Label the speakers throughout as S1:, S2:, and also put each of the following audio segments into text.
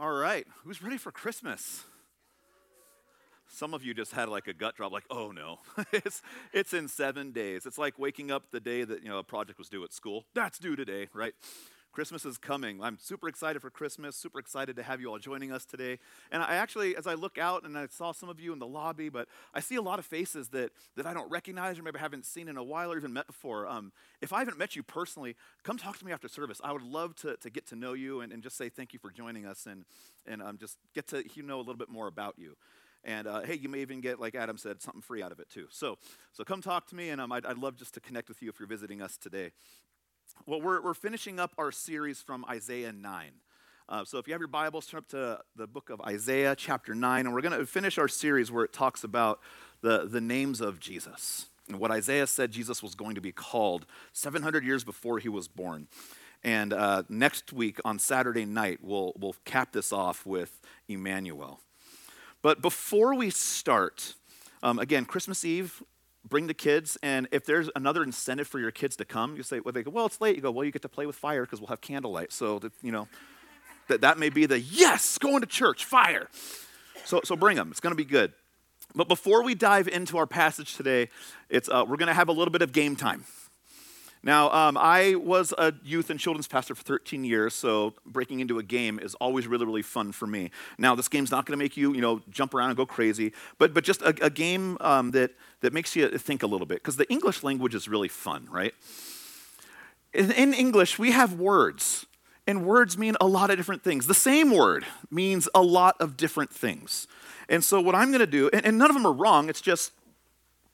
S1: All right, who's ready for Christmas? Some of you just had like a gut drop, like, oh no, it's, it's in seven days. It's like waking up the day that you know a project was due at school. That's due today, right? Christmas is coming. I'm super excited for Christmas, super excited to have you all joining us today. And I actually, as I look out and I saw some of you in the lobby, but I see a lot of faces that, that I don't recognize or maybe haven't seen in a while or even met before. Um, if I haven't met you personally, come talk to me after service. I would love to, to get to know you and, and just say thank you for joining us and, and um, just get to you know a little bit more about you. And uh, hey, you may even get, like Adam said, something free out of it too. So, so come talk to me, and um, I'd, I'd love just to connect with you if you're visiting us today. Well, we're, we're finishing up our series from Isaiah 9. Uh, so if you have your Bibles, turn up to the book of Isaiah, chapter 9, and we're going to finish our series where it talks about the, the names of Jesus and what Isaiah said Jesus was going to be called 700 years before he was born. And uh, next week on Saturday night, we'll, we'll cap this off with Emmanuel. But before we start, um, again, Christmas Eve, bring the kids, and if there's another incentive for your kids to come, you say, well, they go, well, it's late. You go, well, you get to play with fire because we'll have candlelight. So, that, you know, that, that may be the yes, going to church, fire. So, so bring them. It's going to be good. But before we dive into our passage today, it's, uh, we're going to have a little bit of game time. Now, um, I was a youth and children's pastor for 13 years, so breaking into a game is always really, really fun for me. Now, this game's not going to make you, you know, jump around and go crazy, but, but just a, a game um, that, that makes you think a little bit, because the English language is really fun, right? In, in English, we have words, and words mean a lot of different things. The same word means a lot of different things. And so, what I'm going to do, and, and none of them are wrong, it's just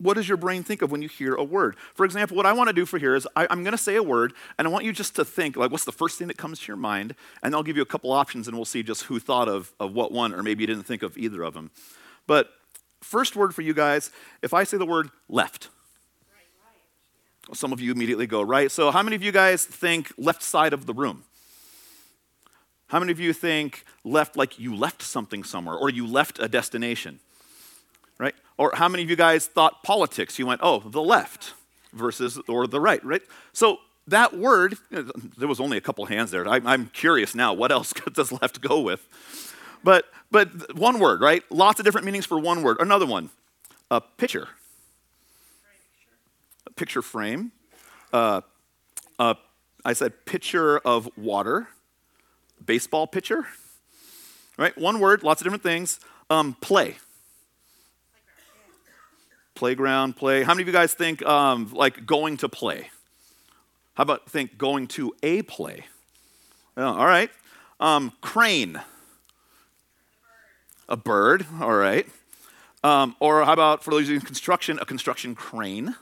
S1: what does your brain think of when you hear a word? For example, what I want to do for here is I, am going to say a word, and I want you just to think, like, what's the first thing that comes to your mind? And I'll give you a couple options, and we'll see just who thought of, of what one, or maybe you didn't think of either of them. But first word for you guys, if I say the word left, some of you immediately go right. So, how many of you guys think left side of the room? How many of you think left like you left something somewhere or you left a destination? Or how many of you guys thought politics? You went, oh, the left versus or the right, right? So that word, there was only a couple hands there. I, am curious now, what else does left go with? But, but one word, right? Lots of different meanings for one word. Another one, a picture. A picture frame. Uh, I said picture of water. Baseball pitcher. Right? One word, lots of different things. Um, play playground play. How many of you guys think um, like going to play? How about think going to a play? Oh, all right. Um, crane. A bird. All right. Um, or how about for those using construction, a construction crane?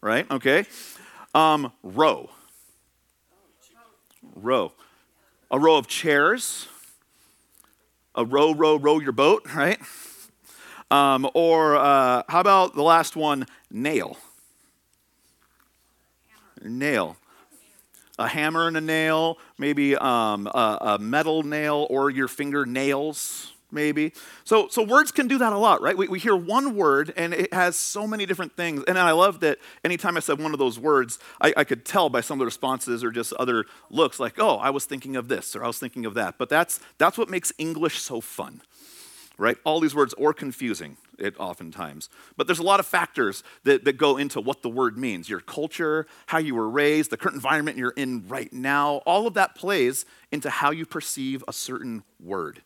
S1: Right. Okay. Um, row. Row. A row of chairs. A row, row, row your boat. Right. Um, or uh, how about the last one, nail? Nail. A hammer and a nail, maybe um, a, a metal nail or your fingernails maybe. So, so words can do that a lot, right? We, we hear one word and it has so many different things. And I love that anytime I said one of those words, I, I, could tell by some of the responses or just other looks like, oh, I was thinking of this or I was thinking of that. But that's, that's what makes English so fun right? All these words or confusing it oftentimes. But there's a lot of factors that, that go into what the word means. Your culture, how you were raised, the current environment you're in right now, all of that plays into how you perceive a certain word.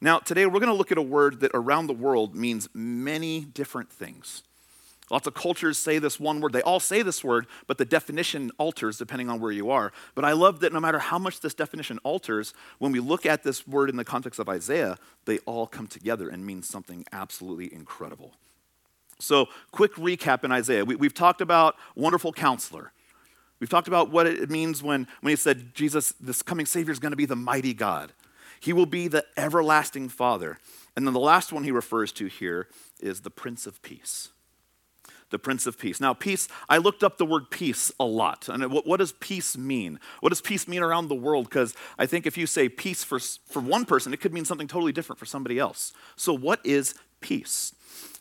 S1: Now, today we're going to look at a word that around the world means many different things. Lots of cultures say this one word. They all say this word, but the definition alters depending on where you are. But I love that no matter how much this definition alters, when we look at this word in the context of Isaiah, they all come together and mean something absolutely incredible. So, quick recap in Isaiah. We, have talked about wonderful counselor. We've talked about what it means when, when he said, Jesus, this coming Savior is going to be the mighty God. He will be the everlasting Father. And then the last one he refers to here is the Prince of Peace the Prince of Peace. Now, peace, I looked up the word peace a lot. And what, what does peace mean? What does peace mean around the world? Because I think if you say peace for, for one person, it could mean something totally different for somebody else. So, what is peace?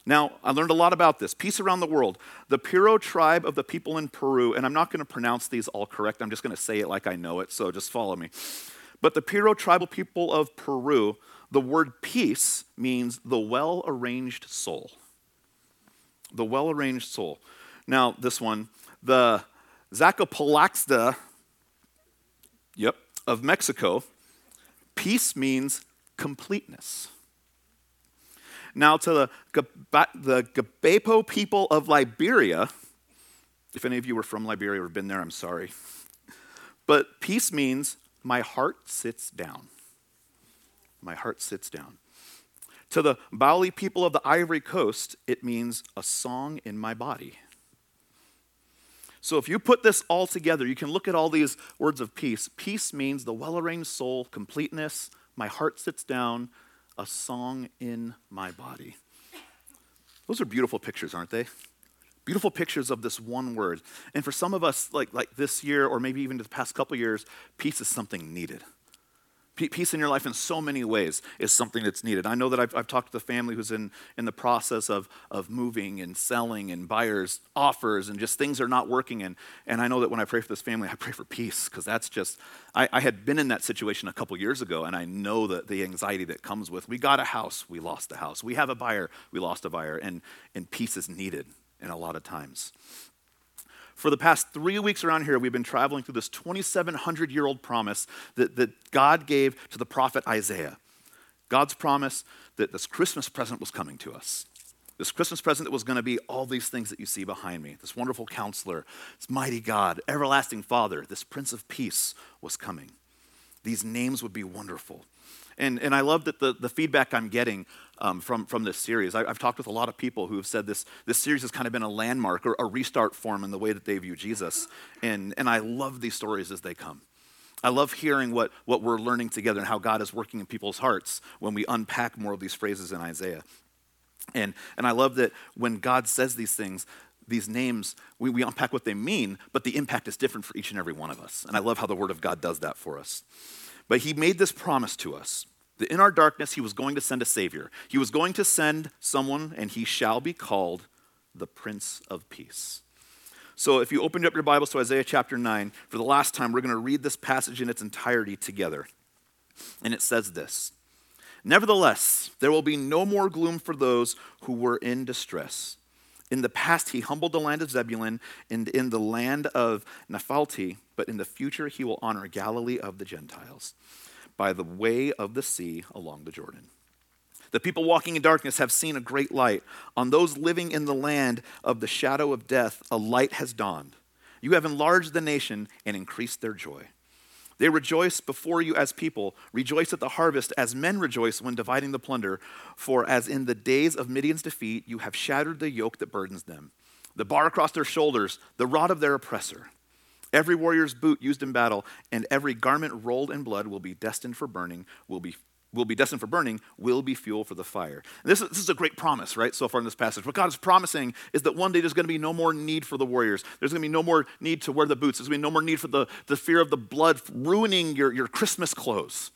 S1: Now, I learned a lot about this. Peace around the world. The Piro tribe of the people in Peru, and I'm not going to pronounce these all correct, I'm just going to say it like I know it, so just follow me. But the Piro tribal people of Peru, the word peace means the well arranged soul. The well arranged soul. Now, this one, the Zacapalaxta, yep, of Mexico, peace means completeness. Now, to the, the Gabepo people of Liberia, if any of you were from Liberia or been there, I'm sorry. But peace means my heart sits down. My heart sits down. To the Bali people of the Ivory Coast, it means a song in my body. So if you put this all together, you can look at all these words of peace. Peace means the well arranged soul, completeness, my heart sits down, a song in my body. Those are beautiful pictures, aren't they? Beautiful pictures of this one word. And for some of us, like, like this year, or maybe even the past couple years, peace is something needed. Peace in your life in so many ways is something that's needed. I know that I've, I've talked to the family who's in, in the process of, of moving and selling and buyers' offers and just things are not working. And, and I know that when I pray for this family, I pray for peace because that's just, I, I, had been in that situation a couple years ago and I know that the anxiety that comes with we got a house, we lost a house. We have a buyer, we lost a buyer. And, and peace is needed in a lot of times. For the past three weeks around here, we've been traveling through this 2,700 year old promise that, that God gave to the prophet Isaiah. God's promise that this Christmas present was coming to us. This Christmas present that was going to be all these things that you see behind me this wonderful counselor, this mighty God, everlasting Father, this Prince of Peace was coming. These names would be wonderful. And, and I love that the, the feedback I'm getting um, from, from this series. I, have talked with a lot of people who have said this, this series has kind of been a landmark or a restart form in the way that they view Jesus. And, and I love these stories as they come. I love hearing what, what we're learning together and how God is working in people's hearts when we unpack more of these phrases in Isaiah. And, and I love that when God says these things, these names, we, we unpack what they mean, but the impact is different for each and every one of us. And I love how the Word of God does that for us. But He made this promise to us that in our darkness he was going to send a Savior. He was going to send someone, and he shall be called the Prince of Peace. So if you opened up your Bibles to Isaiah chapter 9, for the last time, we're going to read this passage in its entirety together. And it says this Nevertheless, there will be no more gloom for those who were in distress. In the past, he humbled the land of Zebulun and in the land of Naphtali, but in the future, he will honor Galilee of the Gentiles by the way of the sea along the Jordan. The people walking in darkness have seen a great light. On those living in the land of the shadow of death, a light has dawned. You have enlarged the nation and increased their joy. They rejoice before you as people, rejoice at the harvest as men rejoice when dividing the plunder. For as in the days of Midian's defeat, you have shattered the yoke that burdens them, the bar across their shoulders, the rod of their oppressor. Every warrior's boot used in battle and every garment rolled in blood will be destined for burning, will be will be destined for burning, will be fuel for the fire. This is, this is a great promise, right, so far in this passage. What God is promising is that one day there's going to be no more need for the warriors. There's going to be no more need to wear the boots. There's going to be no more need for the, the fear of the blood ruining your, your Christmas clothes.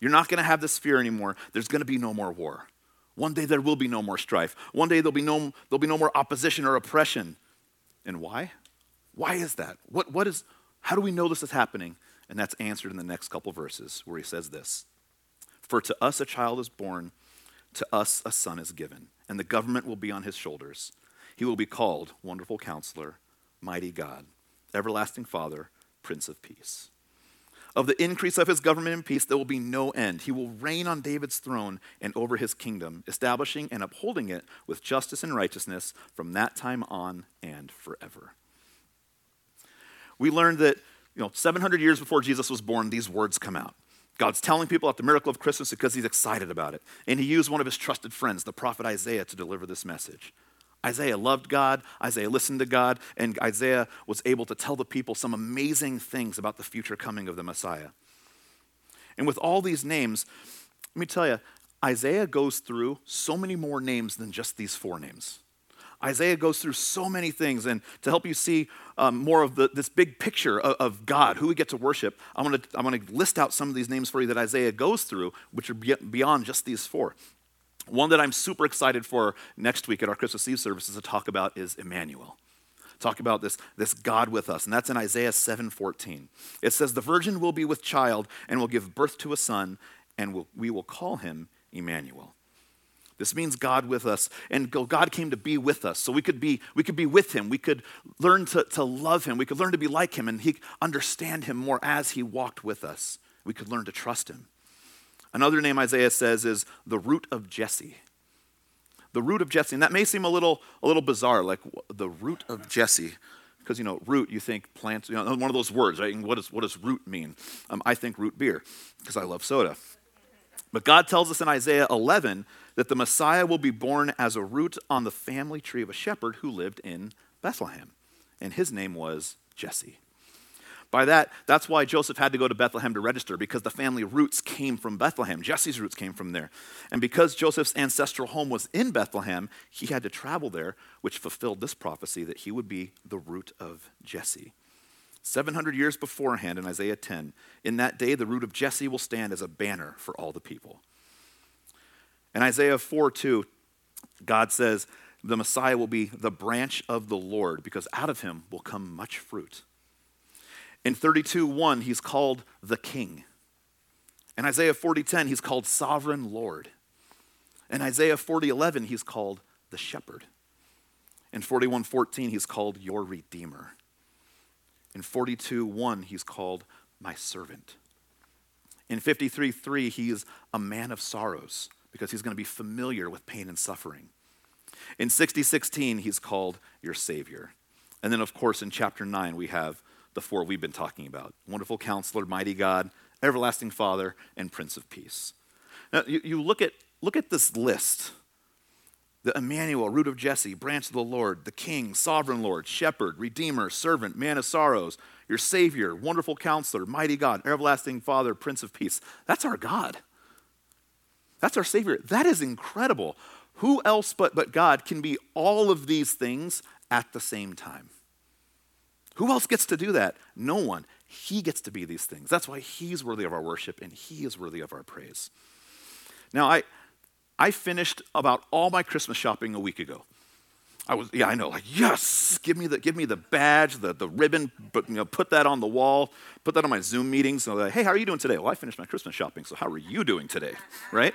S1: You're not going to have this fear anymore. There's going to be no more war. One day there will be no more strife. One day there'll be no, there'll be no more opposition or oppression. And why? Why is that? What, what is, how do we know this is happening? And that's answered in the next couple verses where he says this For to us a child is born, to us a son is given, and the government will be on his shoulders. He will be called Wonderful Counselor, Mighty God, Everlasting Father, Prince of Peace. Of the increase of his government and peace, there will be no end. He will reign on David's throne and over his kingdom, establishing and upholding it with justice and righteousness from that time on and forever we learned that you know, 700 years before Jesus was born, these words come out. God's telling people about the miracle of Christmas because he's excited about it. And he used one of his trusted friends, the prophet Isaiah, to deliver this message. Isaiah loved God, Isaiah listened to God, and Isaiah was able to tell the people some amazing things about the future coming of the Messiah. And with all these names, let me tell you, Isaiah goes through so many more names than just these four names. Isaiah goes through so many things, and to help you see um, more of the, this big picture of, of, God, who we get to worship, I'm going to I'm gonna list out some of these names for you that Isaiah goes through, which are beyond just these four. One that I'm super excited for next week at our Christmas Eve services to talk about is Emmanuel. talk about this, this God with us, and that's in Isaiah 7:14. It says, "The virgin will be with child and will give birth to a son, and will, we will call him Emmanuel." This means God with us, and God came to be with us, so we could be we could be with Him. We could learn to, to love Him. We could learn to be like Him, and He understand Him more as He walked with us. We could learn to trust Him. Another name Isaiah says is the root of Jesse. The root of Jesse, and that may seem a little a little bizarre, like the root of Jesse because you know root you think plants you know one of those words right and what does what does root mean um, i think root beer because i love soda but god tells us in isaiah 11 that the Messiah will be born as a root on the family tree of a shepherd who lived in Bethlehem. And his name was Jesse. By that, that's why Joseph had to go to Bethlehem to register, because the family roots came from Bethlehem. Jesse's roots came from there. And because Joseph's ancestral home was in Bethlehem, he had to travel there, which fulfilled this prophecy that he would be the root of Jesse. 700 years beforehand in Isaiah 10, in that day the root of Jesse will stand as a banner for all the people. In Isaiah 4 2, God says, the Messiah will be the branch of the Lord because out of him will come much fruit. In 32 1, he's called the King. In Isaiah 40 10, he's called Sovereign Lord. In Isaiah 40 11, he's called the Shepherd. In 41 14, he's called your Redeemer. In 42 1, he's called my servant. In 53 3, he is a man of sorrows because he's going to be familiar with pain and suffering. In 6016, he's called your Savior. And then, of course, in chapter 9, we have the four we've been talking about Wonderful Counselor, Mighty God, Everlasting Father, and Prince of Peace. Now, you, you look, at, look at this list the Emmanuel, root of Jesse, branch of the Lord, the King, sovereign Lord, shepherd, redeemer, servant, man of sorrows, your Savior, wonderful counselor, mighty God, everlasting Father, Prince of Peace. That's our God. That's our Savior. That is incredible. Who else but, but God can be all of these things at the same time? Who else gets to do that? No one. He gets to be these things. That's why He's worthy of our worship and He is worthy of our praise. Now, I, I finished about all my Christmas shopping a week ago. I was, yeah, I know, like, yes, give me the, give me the badge, the, the ribbon, but, you know, put that on the wall, put that on my Zoom meetings. So like, hey, how are you doing today? Well, I finished my Christmas shopping, so how are you doing today, right?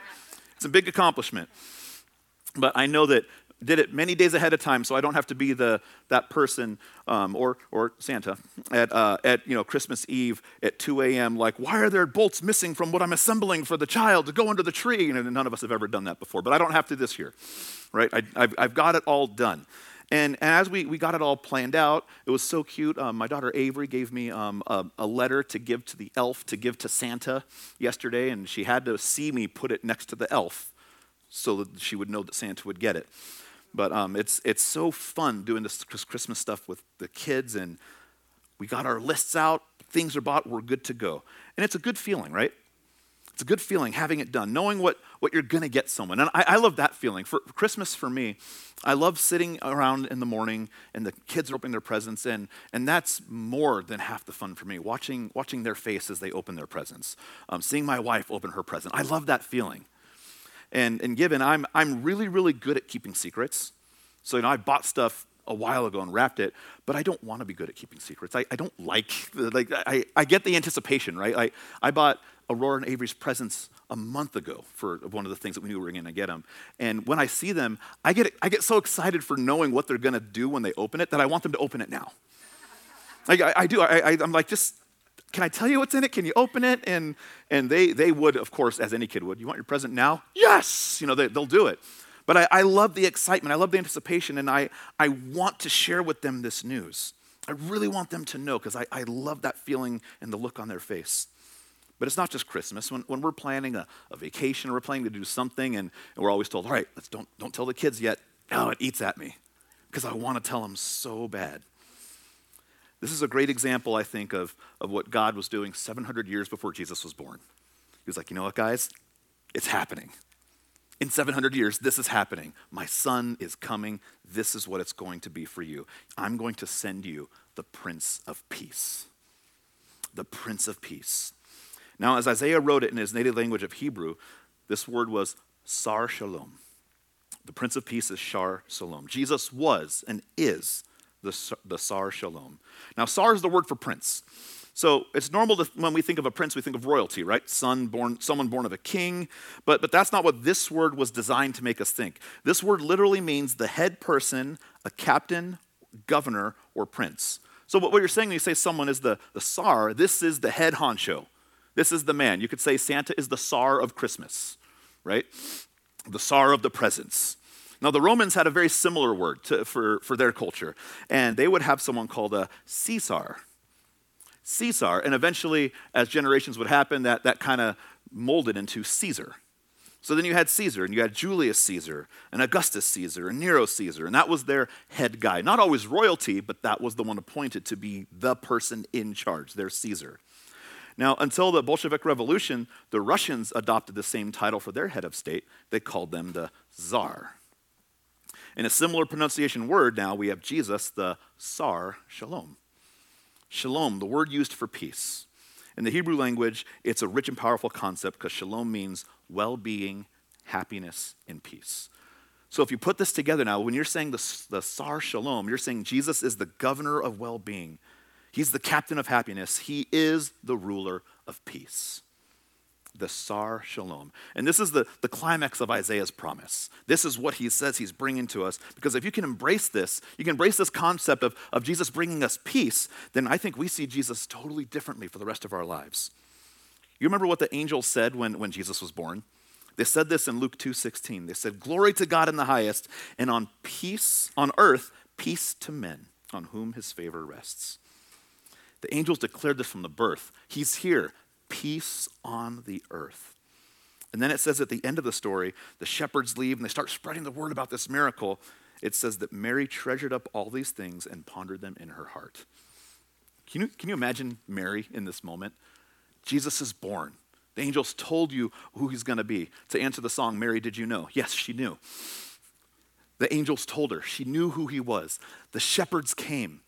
S1: It's a big accomplishment. But I know that did it many days ahead of time, so I don't have to be the that person um, or or Santa at uh, at you know Christmas Eve at 2 a.m. Like, why are there bolts missing from what I'm assembling for the child to go under the tree? And none of us have ever done that before, but I don't have to this year right? I, have I've got it all done. And, and, as we, we got it all planned out, it was so cute. Um, my daughter Avery gave me um, a, a, letter to give to the elf, to give to Santa yesterday, and she had to see me put it next to the elf so that she would know that Santa would get it. But um, it's, it's so fun doing this Christmas stuff with the kids, and we got our lists out, things are bought, we're good to go. And it's a good feeling, right? It's a good feeling having it done, knowing what, what you're going to get someone. And I, I, love that feeling. For Christmas, for me, I love sitting around in the morning and the kids are opening their presents, and, and that's more than half the fun for me, watching, watching their face as they open their presents, um, seeing my wife open her present. I love that feeling. And, and given, I'm, I'm really, really good at keeping secrets. So, you know, I bought stuff a while ago and wrapped it, but I don't want to be good at keeping secrets. I, I don't like, like I, I get the anticipation, right? I, I bought Aurora and Avery's presents a month ago for one of the things that we knew we were going to get them. And when I see them, I get, I get so excited for knowing what they're going to do when they open it that I want them to open it now. Like, I, I do. I, I'm like, just, can I tell you what's in it? Can you open it? And, and they, they would, of course, as any kid would, you want your present now? Yes! You know, they, they'll do it. But I, I love the excitement. I love the anticipation. And I, I want to share with them this news. I really want them to know because I, I love that feeling and the look on their face. But it's not just Christmas. When, when we're planning a, a vacation or we're planning to do something and, and we're always told, all right, let's don't, don't tell the kids yet. No, it eats at me because I want to tell them so bad. This is a great example, I think, of, of what God was doing 700 years before Jesus was born. He was like, you know what, guys? It's happening. In 700 years, this is happening. My son is coming. This is what it's going to be for you. I'm going to send you the Prince of Peace. The Prince of Peace. Now, as Isaiah wrote it in his native language of Hebrew, this word was Sar Shalom. The Prince of Peace is Shar Shalom. Jesus was and is the, the Sar Shalom. Now, Sar is the word for prince. So it's normal to, when we think of a prince, we think of royalty, right? Son born, someone born of a king. But, but that's not what this word was designed to make us think. This word literally means the head person, a captain, governor, or prince. So what, what you're saying when you say someone is the, the Sar, this is the head honcho. This is the man. You could say Santa is the Sar of Christmas, right? The Sar of the presents. Now, the Romans had a very similar word to, for, for their culture, and they would have someone called a Caesar. Caesar, and eventually, as generations would happen, that, that kind of molded into Caesar. So then you had Caesar, and you had Julius Caesar, and Augustus Caesar, and Nero Caesar, and that was their head guy. Not always royalty, but that was the one appointed to be the person in charge, their Caesar. Now, until the Bolshevik Revolution, the Russians adopted the same title for their head of state. They called them the Tsar. In a similar pronunciation word, now we have Jesus, the Sar Shalom. Shalom, the word used for peace. In the Hebrew language, it's a rich and powerful concept because shalom means well being, happiness, and peace. So if you put this together now, when you're saying the, the Sar Shalom, you're saying Jesus is the governor of well being. He's the captain of happiness. He is the ruler of peace the Sar Shalom. And this is the, the climax of Isaiah's promise. This is what he says he's bringing to us. Because if you can embrace this, you can embrace this concept of, of Jesus bringing us peace, then I think we see Jesus totally differently for the rest of our lives. You remember what the angels said when, when Jesus was born? They said this in Luke 2:16. They said, "Glory to God in the highest, and on peace on earth, peace to men on whom his favor rests." The angels declared this from the birth. He's here peace on the earth. And then it says at the end of the story, the shepherds leave and they start spreading the word about this miracle. It says that Mary treasured up all these things and pondered them in her heart. Can you, can you imagine Mary in this moment? Jesus is born. The angels told you who he's going to be. To answer the song, Mary, did you know? Yes, she knew. The angels told her. She knew who he was. The shepherds came.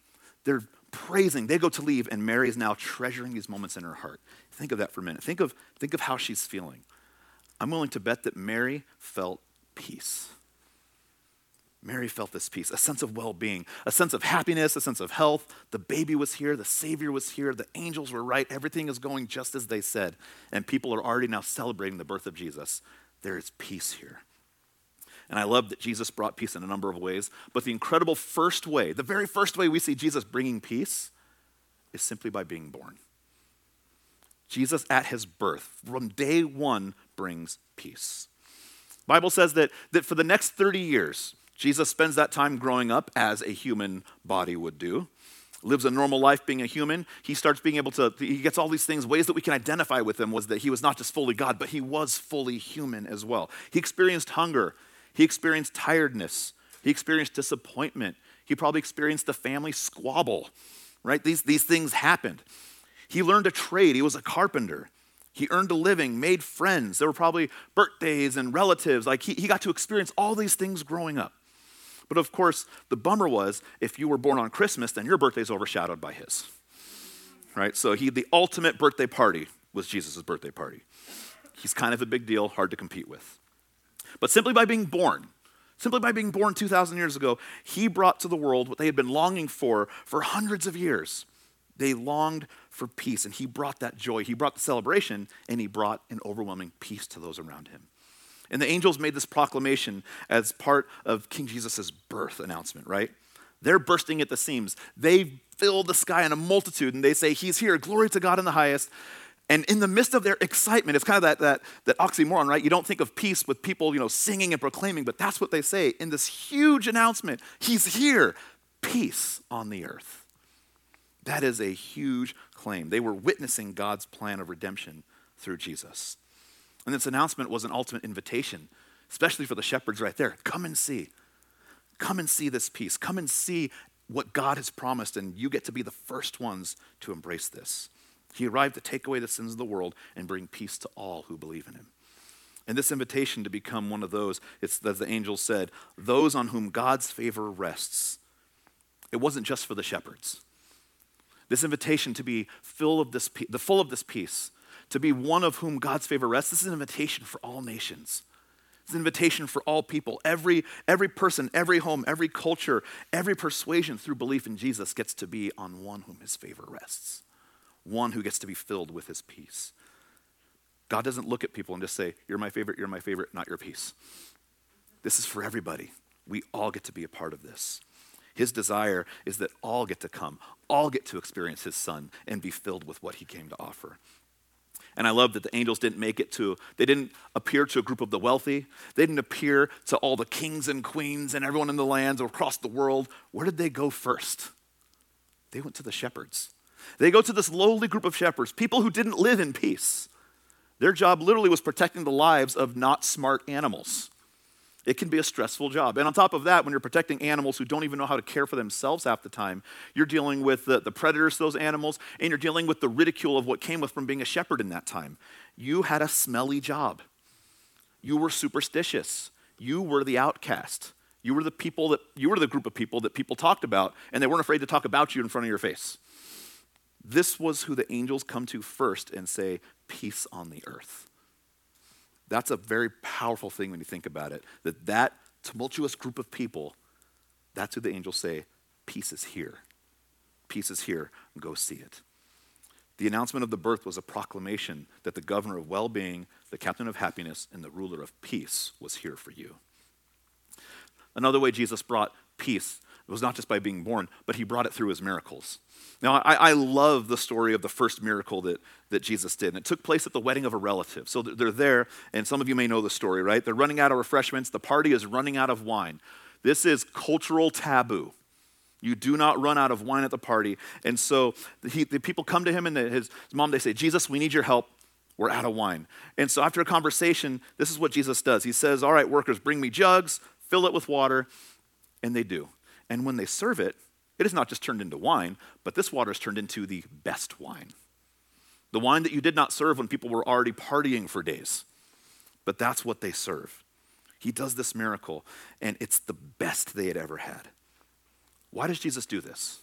S1: They're praising. They go to leave, and Mary is now treasuring these moments in her heart. Think of that for a minute. Think of, think of how she's feeling. I'm willing to bet that Mary felt peace. Mary felt this peace, a sense of well being, a sense of happiness, a sense of health. The baby was here, the Savior was here, the angels were right, everything is going just as they said, and people are already now celebrating the birth of Jesus. There is peace here. And I love that Jesus brought peace in a number of ways, but the incredible first way, the very first way we see Jesus bringing peace, is simply by being born. Jesus at his birth, from day one, brings peace. Bible says that, that for the next 30 years, Jesus spends that time growing up as a human body would do, lives a normal life being a human. He starts being able to, he gets all these things, ways that we can identify with him was that he was not just fully God, but he was fully human as well. He experienced hunger, he experienced tiredness, he experienced disappointment, he probably experienced the family squabble, right? These, these things happened. He learned a trade, he was a carpenter. He earned a living, made friends. There were probably birthdays and relatives. Like he, he got to experience all these things growing up. But of course, the bummer was if you were born on Christmas, then your birthday is overshadowed by his. Right? So he the ultimate birthday party was Jesus' birthday party. He's kind of a big deal, hard to compete with. But simply by being born, simply by being born 2,000 years ago, he brought to the world what they had been longing for for hundreds of years they longed for peace, and he brought that joy. He brought the celebration, and he brought an overwhelming peace to those around him. And the angels made this proclamation as part of King Jesus' birth announcement, right? They're bursting at the seams. They fill the sky in a multitude, and they say, He's here, glory to God in the highest. And in the midst of their excitement, it's kind of that, that, that oxymoron, right? You don't think of peace with people, you know, singing and proclaiming, but that's what they say in this huge announcement. He's here, peace on the earth. That is a huge claim. They were witnessing God's plan of redemption through Jesus. And this announcement was an ultimate invitation, especially for the shepherds right there. Come and see. Come and see this peace. Come and see what God has promised, and you get to be the first ones to embrace this. He arrived to take away the sins of the world and bring peace to all who believe in him. And this invitation to become one of those, it's as the angel said, those on whom God's favor rests. It wasn't just for the shepherds. This invitation to be full of this, the full of this peace, to be one of whom God's favor rests, this is an invitation for all nations. It's an invitation for all people. Every, every person, every home, every culture, every persuasion through belief in Jesus gets to be on one whom his favor rests, one who gets to be filled with his peace. God doesn't look at people and just say, You're my favorite, you're my favorite, not your peace. This is for everybody. We all get to be a part of this. His desire is that all get to come, all get to experience his son and be filled with what he came to offer. And I love that the angels didn't make it to, they didn't appear to a group of the wealthy. They didn't appear to all the kings and queens and everyone in the lands across the world. Where did they go first? They went to the shepherds. They go to this lowly group of shepherds, people who didn't live in peace. Their job literally was protecting the lives of not smart animals. It can be a stressful job. And on top of that, when you're protecting animals who don't even know how to care for themselves half the time, you're dealing with the, the predators to those animals, and you're dealing with the ridicule of what came with from being a shepherd in that time. You had a smelly job. You were superstitious. You were the outcast. You were the people that you were the group of people that people talked about, and they weren't afraid to talk about you in front of your face. This was who the angels come to first and say, Peace on the earth. That's a very powerful thing when you think about it. That that tumultuous group of people, that's who the angels say, peace is here. Peace is here. Go see it. The announcement of the birth was a proclamation that the governor of well being, the captain of happiness, and the ruler of peace was here for you. Another way Jesus brought peace was not just by being born, but he brought it through his miracles. Now, I, I, love the story of the first miracle that, that Jesus did. And it took place at the wedding of a relative. So they're there, and some of you may know the story, right? They're running out of refreshments. The party is running out of wine. This is cultural taboo. You do not run out of wine at the party. And so he, the people come to him and his mom, they say, Jesus, we need your help. We're out of wine. And so after a conversation, this is what Jesus does. He says, All right, workers, bring me jugs, fill it with water. And they do. And when they serve it, it is not just turned into wine, but this water is turned into the best wine. The wine that you did not serve when people were already partying for days. But that's what they serve. He does this miracle, and it's the best they had ever had. Why does Jesus do this?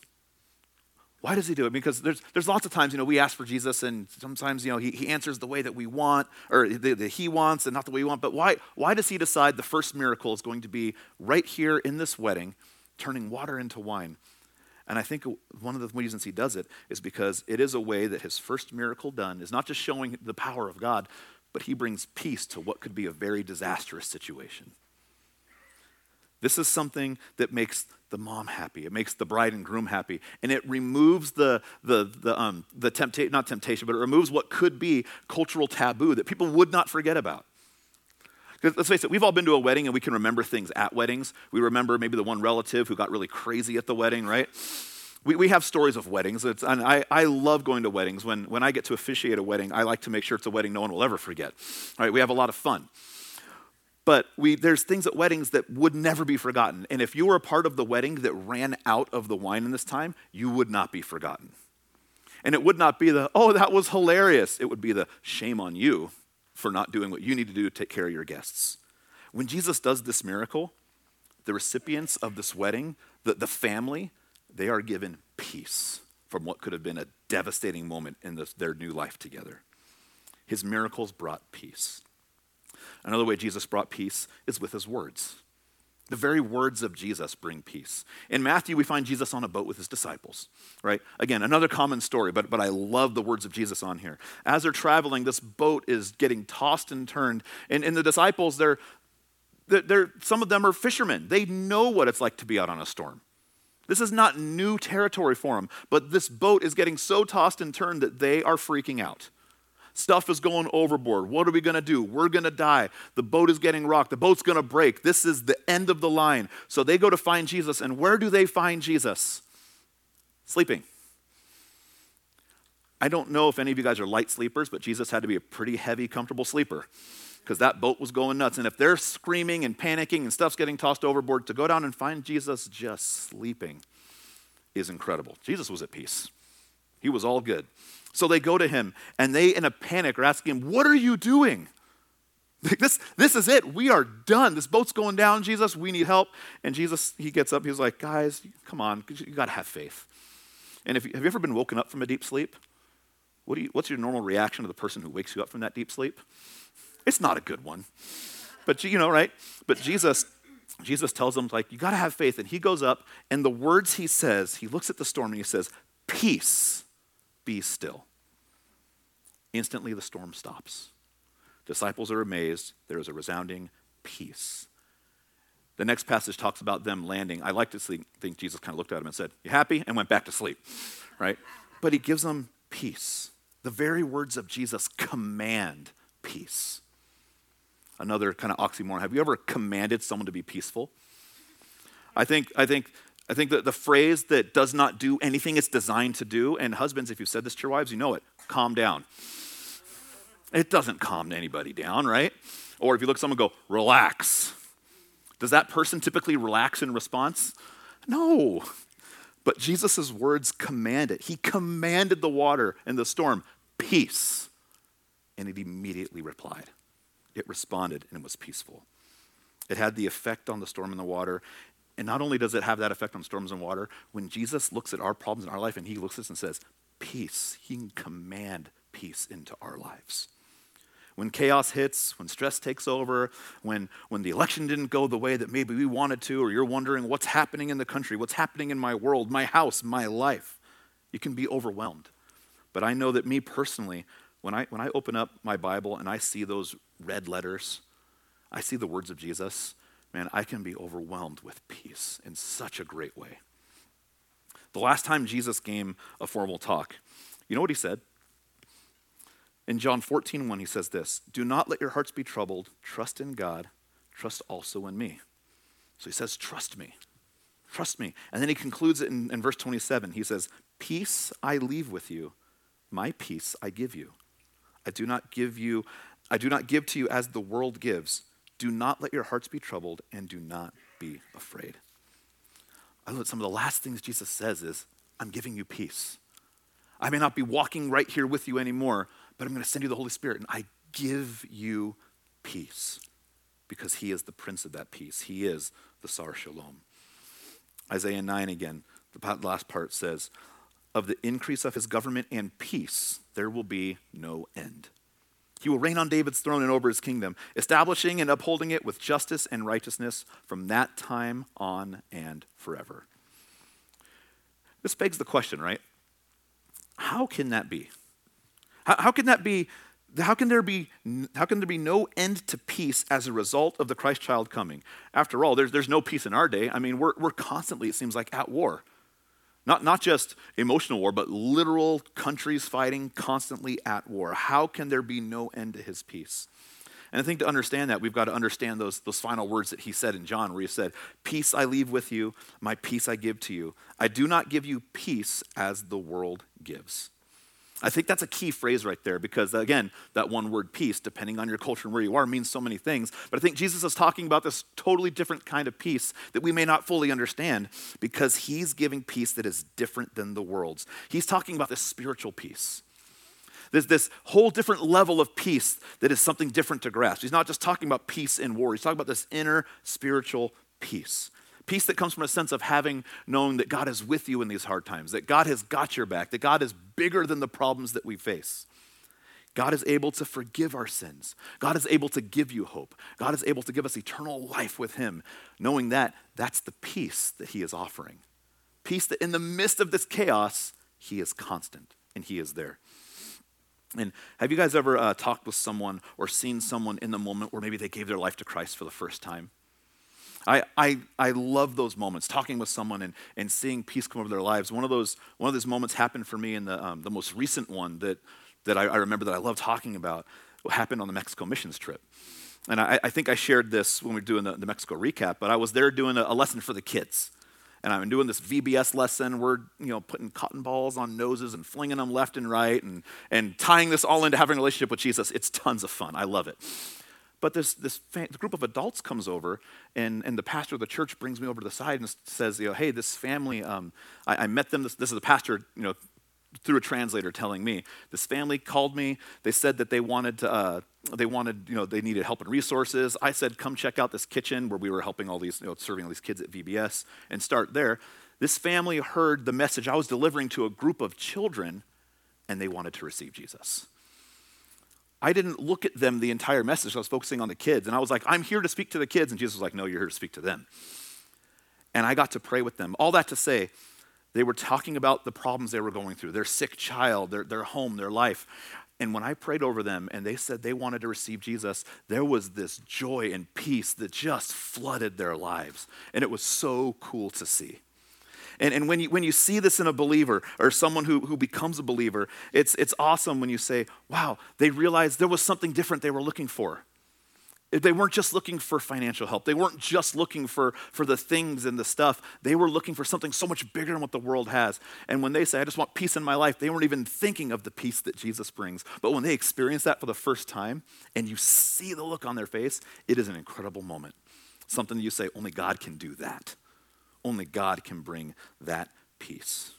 S1: Why does he do it? Because there's, there's lots of times, you know, we ask for Jesus, and sometimes, you know, he, he answers the way that we want, or that he wants, and not the way we want. But why, why does he decide the first miracle is going to be right here in this wedding, turning water into wine? And I think one of the reasons he does it is because it is a way that his first miracle done is not just showing the power of God, but he brings peace to what could be a very disastrous situation. This is something that makes the mom happy. It makes the bride and groom happy. And it removes the, the, the, um, the temptation, not temptation, but it removes what could be cultural taboo that people would not forget about. Let's face it, we've all been to a wedding and we can remember things at weddings. We remember maybe the one relative who got really crazy at the wedding, right? We, we have stories of weddings, it's, and I, I love going to weddings. When, when I get to officiate a wedding, I like to make sure it's a wedding no one will ever forget. All right, we have a lot of fun. But we, there's things at weddings that would never be forgotten. And if you were a part of the wedding that ran out of the wine in this time, you would not be forgotten. And it would not be the, oh, that was hilarious. It would be the shame on you for not doing what you need to do to take care of your guests. When Jesus does this miracle, the recipients of this wedding, the, the family, they are given peace from what could have been a devastating moment in this, their new life together. His miracles brought peace. Another way Jesus brought peace is with his words. The very words of Jesus bring peace. In Matthew, we find Jesus on a boat with his disciples, right? Again, another common story, but, but I love the words of Jesus on here. As they're traveling, this boat is getting tossed and turned. And, and the disciples, they're, they're, some of them are fishermen. They know what it's like to be out on a storm. This is not new territory for them, but this boat is getting so tossed and turned that they are freaking out. Stuff is going overboard. What are we going to do? We're going to die. The boat is getting rocked. The boat's going to break. This is the end of the line. So they go to find Jesus. And where do they find Jesus? Sleeping. I don't know if any of you guys are light sleepers, but Jesus had to be a pretty heavy, comfortable sleeper because that boat was going nuts. And if they're screaming and panicking and stuff's getting tossed overboard, to go down and find Jesus just sleeping is incredible. Jesus was at peace, he was all good. So they go to him and they, in a panic, are asking him, What are you doing? This, this is it. We are done. This boat's going down, Jesus. We need help. And Jesus, he gets up. He's like, Guys, come on. You got to have faith. And if, have you ever been woken up from a deep sleep? What do you, what's your normal reaction to the person who wakes you up from that deep sleep? It's not a good one. But you know, right? But Jesus, Jesus tells them, like, you got to have faith. And he goes up, and the words he says, he looks at the storm and he says, Peace, be still. Instantly, the storm stops. Disciples are amazed. There is a resounding peace. The next passage talks about them landing. I like to think Jesus kind of looked at them and said, You happy? and went back to sleep, right? But he gives them peace. The very words of Jesus command peace. Another kind of oxymoron. Have you ever commanded someone to be peaceful? I think, I think, I think that the phrase that does not do anything it's designed to do, and husbands, if you've said this to your wives, you know it calm down. It doesn't calm anybody down, right? Or if you look at someone go, relax. Does that person typically relax in response? No. But Jesus' words commanded. He commanded the water and the storm, peace. And it immediately replied. It responded and it was peaceful. It had the effect on the storm and the water. And not only does it have that effect on storms and water, when Jesus looks at our problems in our life and he looks at us and says, peace, he can command peace into our lives when chaos hits, when stress takes over, when, when the election didn't go the way that maybe we wanted to, or you're wondering what's happening in the country, what's happening in my world, my house, my life, you can be overwhelmed. But I know that me personally, when I, when I open up my Bible and I see those red letters, I see the words of Jesus, man, I can be overwhelmed with peace in such a great way. The last time Jesus gave a formal talk, you know what he said? In John 14, 1, he says this Do not let your hearts be troubled. Trust in God. Trust also in me. So he says, Trust me. Trust me. And then he concludes it in, in verse 27. He says, Peace I leave with you, my peace I give you. I do not give you, I do not give to you as the world gives. Do not let your hearts be troubled and do not be afraid. I love some of the last things Jesus says is, I'm giving you peace. I may not be walking right here with you anymore, but I'm going to send you the Holy Spirit, and I give you peace because He is the Prince of that peace. He is the Sar Shalom. Isaiah 9 again, the last part says, Of the increase of His government and peace, there will be no end. He will reign on David's throne and over his kingdom, establishing and upholding it with justice and righteousness from that time on and forever. This begs the question, right? How can that be? How, how can that be? How can, there be, how can there be no end to peace as a result of the Christ child coming? After all, there's, there's no peace in our day. I mean, we're, we're constantly, it seems like, at war. Not, not just emotional war, but literal countries fighting constantly at war. How can there be no end to his peace? And I think to understand that, we've got to understand those, those final words that he said in John, where he said, Peace I leave with you, my peace I give to you. I do not give you peace as the world gives. I think that's a key phrase right there because, again, that one word peace, depending on your culture and where you are, means so many things. But I think Jesus is talking about this totally different kind of peace that we may not fully understand because he's giving peace that is different than the world's. He's talking about this spiritual peace. There's this whole different level of peace that is something different to grasp. He's not just talking about peace in war, he's talking about this inner spiritual peace. Peace that comes from a sense of having known that God is with you in these hard times, that God has got your back, that God is bigger than the problems that we face. God is able to forgive our sins. God is able to give you hope. God is able to give us eternal life with Him, knowing that that's the peace that He is offering. Peace that in the midst of this chaos, He is constant and He is there. And have you guys ever uh, talked with someone or seen someone in the moment where maybe they gave their life to Christ for the first time? I, I, I love those moments, talking with someone and, and seeing peace come over their lives. One of those, one of those moments happened for me in the, um, the most recent one that, that I, I remember that I love talking about happened on the Mexico missions trip. And I, I think I shared this when we were doing the, the Mexico recap, but I was there doing a, a lesson for the kids and I'm doing this VBS lesson. We're you know putting cotton balls on noses and flinging them left and right, and and tying this all into having a relationship with Jesus. It's tons of fun. I love it. But this, this group of adults comes over, and, and the pastor of the church brings me over to the side and says, you know, hey, this family, um, I, I, met them. This, this is the pastor, you know, through a translator telling me. This family called me. They said that they wanted to, uh, they wanted, you know, they needed help and resources. I said, come check out this kitchen where we were helping all these, you know, serving all these kids at VBS and start there. This family heard the message I was delivering to a group of children, and they wanted to receive Jesus. I didn't look at them the entire message. I was focusing on the kids. And I was like, I'm here to speak to the kids. And Jesus was like, No, you're here to speak to them. And I got to pray with them. All that to say, they were talking about the problems they were going through their sick child, their, their home, their life. And when I prayed over them and they said they wanted to receive Jesus, there was this joy and peace that just flooded their lives. And it was so cool to see. And, and when, you, when you see this in a believer or someone who, who becomes a believer, it's, it's awesome when you say, wow, they realized there was something different they were looking for. They weren't just looking for financial help. They weren't just looking for, for the things and the stuff. They were looking for something so much bigger than what the world has. And when they say, I just want peace in my life, they weren't even thinking of the peace that Jesus brings. But when they experience that for the first time and you see the look on their face, it is an incredible moment. Something you say, only God can do that. Only God can bring that peace.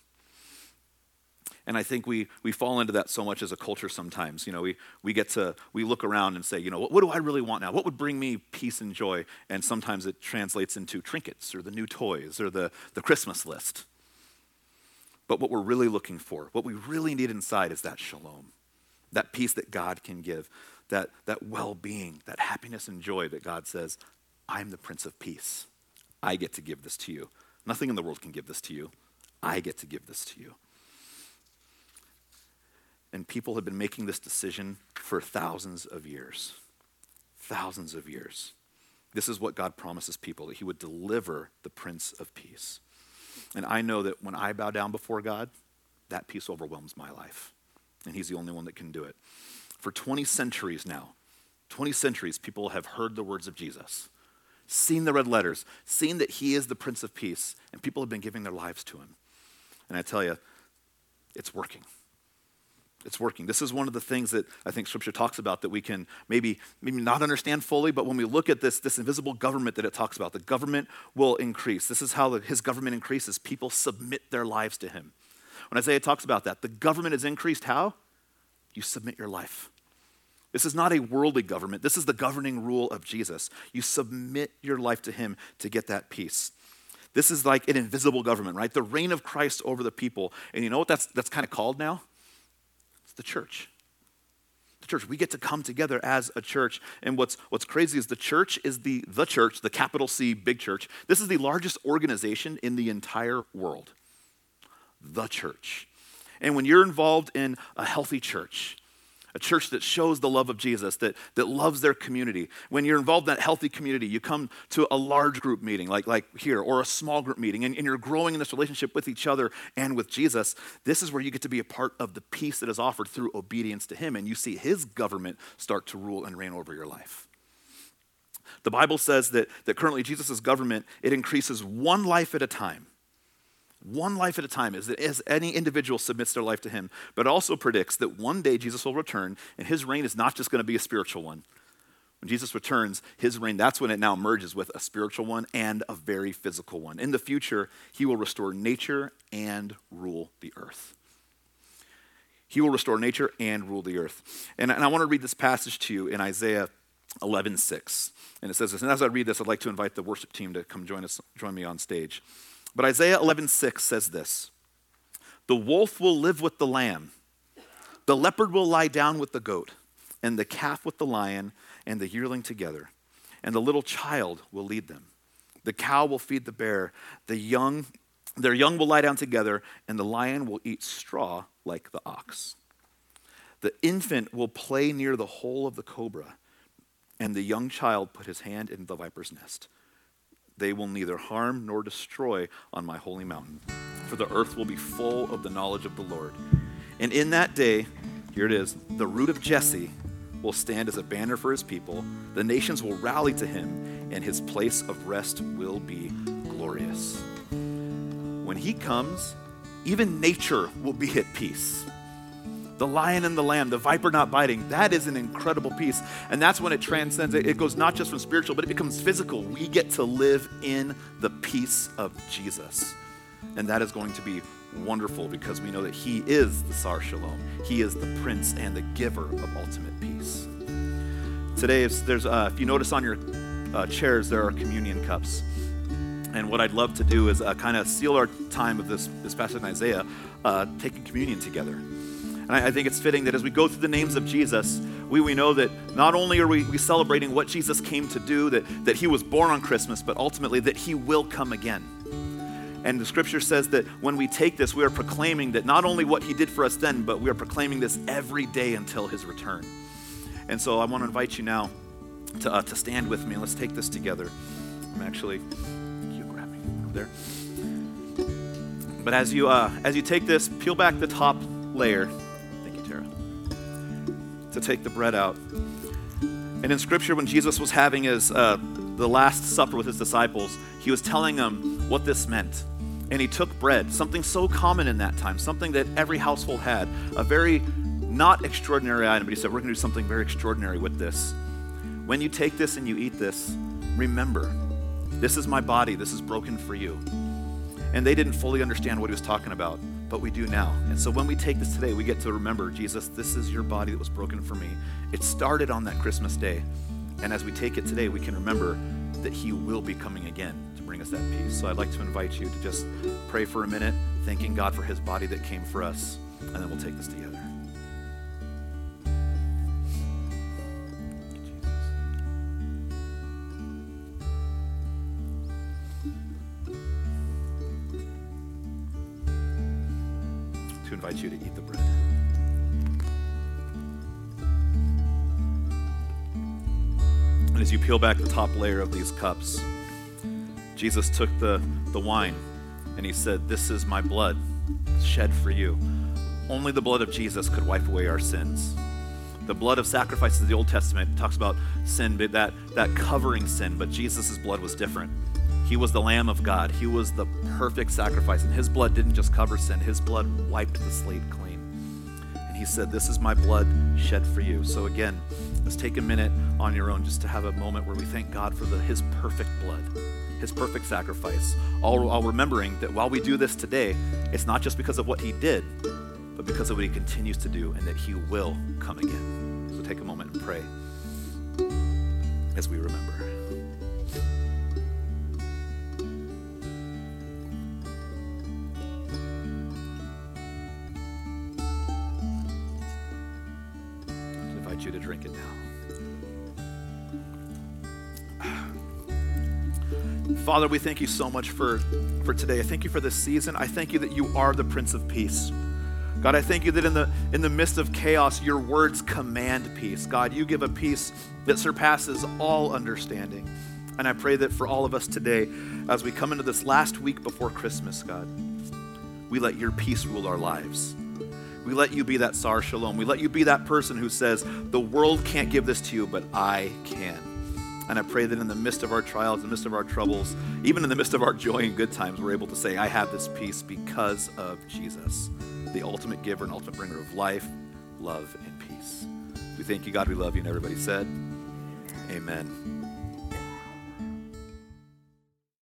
S1: And I think we, we fall into that so much as a culture sometimes. You know, we, we get to, we look around and say, you know, what, what do I really want now? What would bring me peace and joy? And sometimes it translates into trinkets or the new toys or the, the Christmas list. But what we're really looking for, what we really need inside is that shalom, that peace that God can give, that, that well being, that happiness and joy that God says, I'm the Prince of Peace. I get to give this to you. Nothing in the world can give this to you. I get to give this to you. And people have been making this decision for thousands of years. Thousands of years. This is what God promises people that He would deliver the Prince of Peace. And I know that when I bow down before God, that peace overwhelms my life. And He's the only one that can do it. For 20 centuries now, 20 centuries, people have heard the words of Jesus, seen the red letters, seen that He is the Prince of Peace, and people have been giving their lives to Him. And I tell you, it's working. It's working. This is one of the things that I think Scripture talks about that we can maybe, maybe not understand fully, but when we look at this, this invisible government that it talks about, the government will increase. This is how the, his government increases. People submit their lives to him. When Isaiah talks about that, the government is increased how? You submit your life. This is not a worldly government. This is the governing rule of Jesus. You submit your life to him to get that peace. This is like an invisible government, right? The reign of Christ over the people. And you know what that's, that's kind of called now? It's the church. The church. We get to come together as a church. And what's, what's crazy is the church is the, the church, the capital C, big church. This is the largest organization in the entire world. The church. And when you're involved in a healthy church, a church that shows the love of Jesus, that, that loves their community. When you're involved in that healthy community, you come to a large group meeting like, like here, or a small group meeting, and, and you're growing in this relationship with each other and with Jesus. This is where you get to be a part of the peace that is offered through obedience to Him, and you see His government start to rule and reign over your life. The Bible says that, that currently Jesus' government, it increases one life at a time one life at a time as, as any individual submits their life to him, but also predicts that one day Jesus will return and his reign is not just going to be a spiritual one. When Jesus returns, his reign, that's when it now merges with a spiritual one and a very physical one. In the future, he will restore nature and rule the earth. He will restore nature and rule the earth. And, and I want to read this passage to you in Isaiah 11 6. And it says this. And as I read this, I'd like to invite the worship team to come join us, join me on stage. But Isaiah 11:6 says this: "The wolf will live with the lamb, the leopard will lie down with the goat, and the calf with the lion, and the yearling together, and the little child will lead them. The cow will feed the bear, the young their young will lie down together, and the lion will eat straw like the ox. The infant will play near the hole of the cobra, and the young child put his hand in the viper's nest." They will neither harm nor destroy on my holy mountain, for the earth will be full of the knowledge of the Lord. And in that day, here it is, the root of Jesse will stand as a banner for his people. The nations will rally to him, and his place of rest will be glorious. When he comes, even nature will be at peace the lion and the lamb, the viper not biting. That is an incredible piece. And that's when it transcends. It goes not just from spiritual, but it becomes physical. We get to live in the peace of Jesus. And that is going to be wonderful because we know that He is the Sar Shalom. He is the Prince and the giver of ultimate peace. Today, if, there's, uh, if you notice on your uh, chairs, there are communion cups. And what I'd love to do is uh, kind of seal our time of this, this passage in Isaiah, uh, taking communion together. And I, I think it's fitting that as we go through the names of Jesus, we, we know that not only are we, we celebrating what Jesus came to do, that, that he was born on Christmas, but ultimately that he will come again. And the scripture says that when we take this, we are proclaiming that not only what he did for us then, but we are proclaiming this every day until his return. And so I want to invite you now to, uh, to stand with me. Let's take this together. I'm actually, you grab me there. But as you, uh, as you take this, peel back the top layer. To take the bread out. And in Scripture, when Jesus was having his, uh, the Last Supper with his disciples, he was telling them what this meant. And he took bread, something so common in that time, something that every household had, a very not extraordinary item, but he said, We're going to do something very extraordinary with this. When you take this and you eat this, remember, this is my body, this is broken for you. And they didn't fully understand what he was talking about, but we do now. And so when we take this today, we get to remember, Jesus, this is your body that was broken for me. It started on that Christmas day. And as we take it today, we can remember that he will be coming again to bring us that peace. So I'd like to invite you to just pray for a minute, thanking God for his body that came for us, and then we'll take this together. Peel back the top layer of these cups, Jesus took the, the wine and he said, This is my blood shed for you. Only the blood of Jesus could wipe away our sins. The blood of sacrifices of the Old Testament talks about sin, but that, that covering sin, but Jesus' blood was different. He was the Lamb of God. He was the perfect sacrifice. And his blood didn't just cover sin, his blood wiped the slate clean. And he said, This is my blood shed for you. So again, let's take a minute on your own just to have a moment where we thank God for the, his perfect blood, his perfect sacrifice. All while remembering that while we do this today, it's not just because of what he did, but because of what he continues to do and that he will come again. So take a moment and pray as we remember. To drink it now. Father, we thank you so much for, for today. I thank you for this season. I thank you that you are the Prince of Peace. God, I thank you that in the, in the midst of chaos, your words command peace. God, you give a peace that surpasses all understanding. And I pray that for all of us today, as we come into this last week before Christmas, God, we let your peace rule our lives. We let you be that Sar Shalom. We let you be that person who says, The world can't give this to you, but I can. And I pray that in the midst of our trials, in the midst of our troubles, even in the midst of our joy and good times, we're able to say, I have this peace because of Jesus, the ultimate giver and ultimate bringer of life, love, and peace. We thank you, God. We love you. And everybody said, Amen.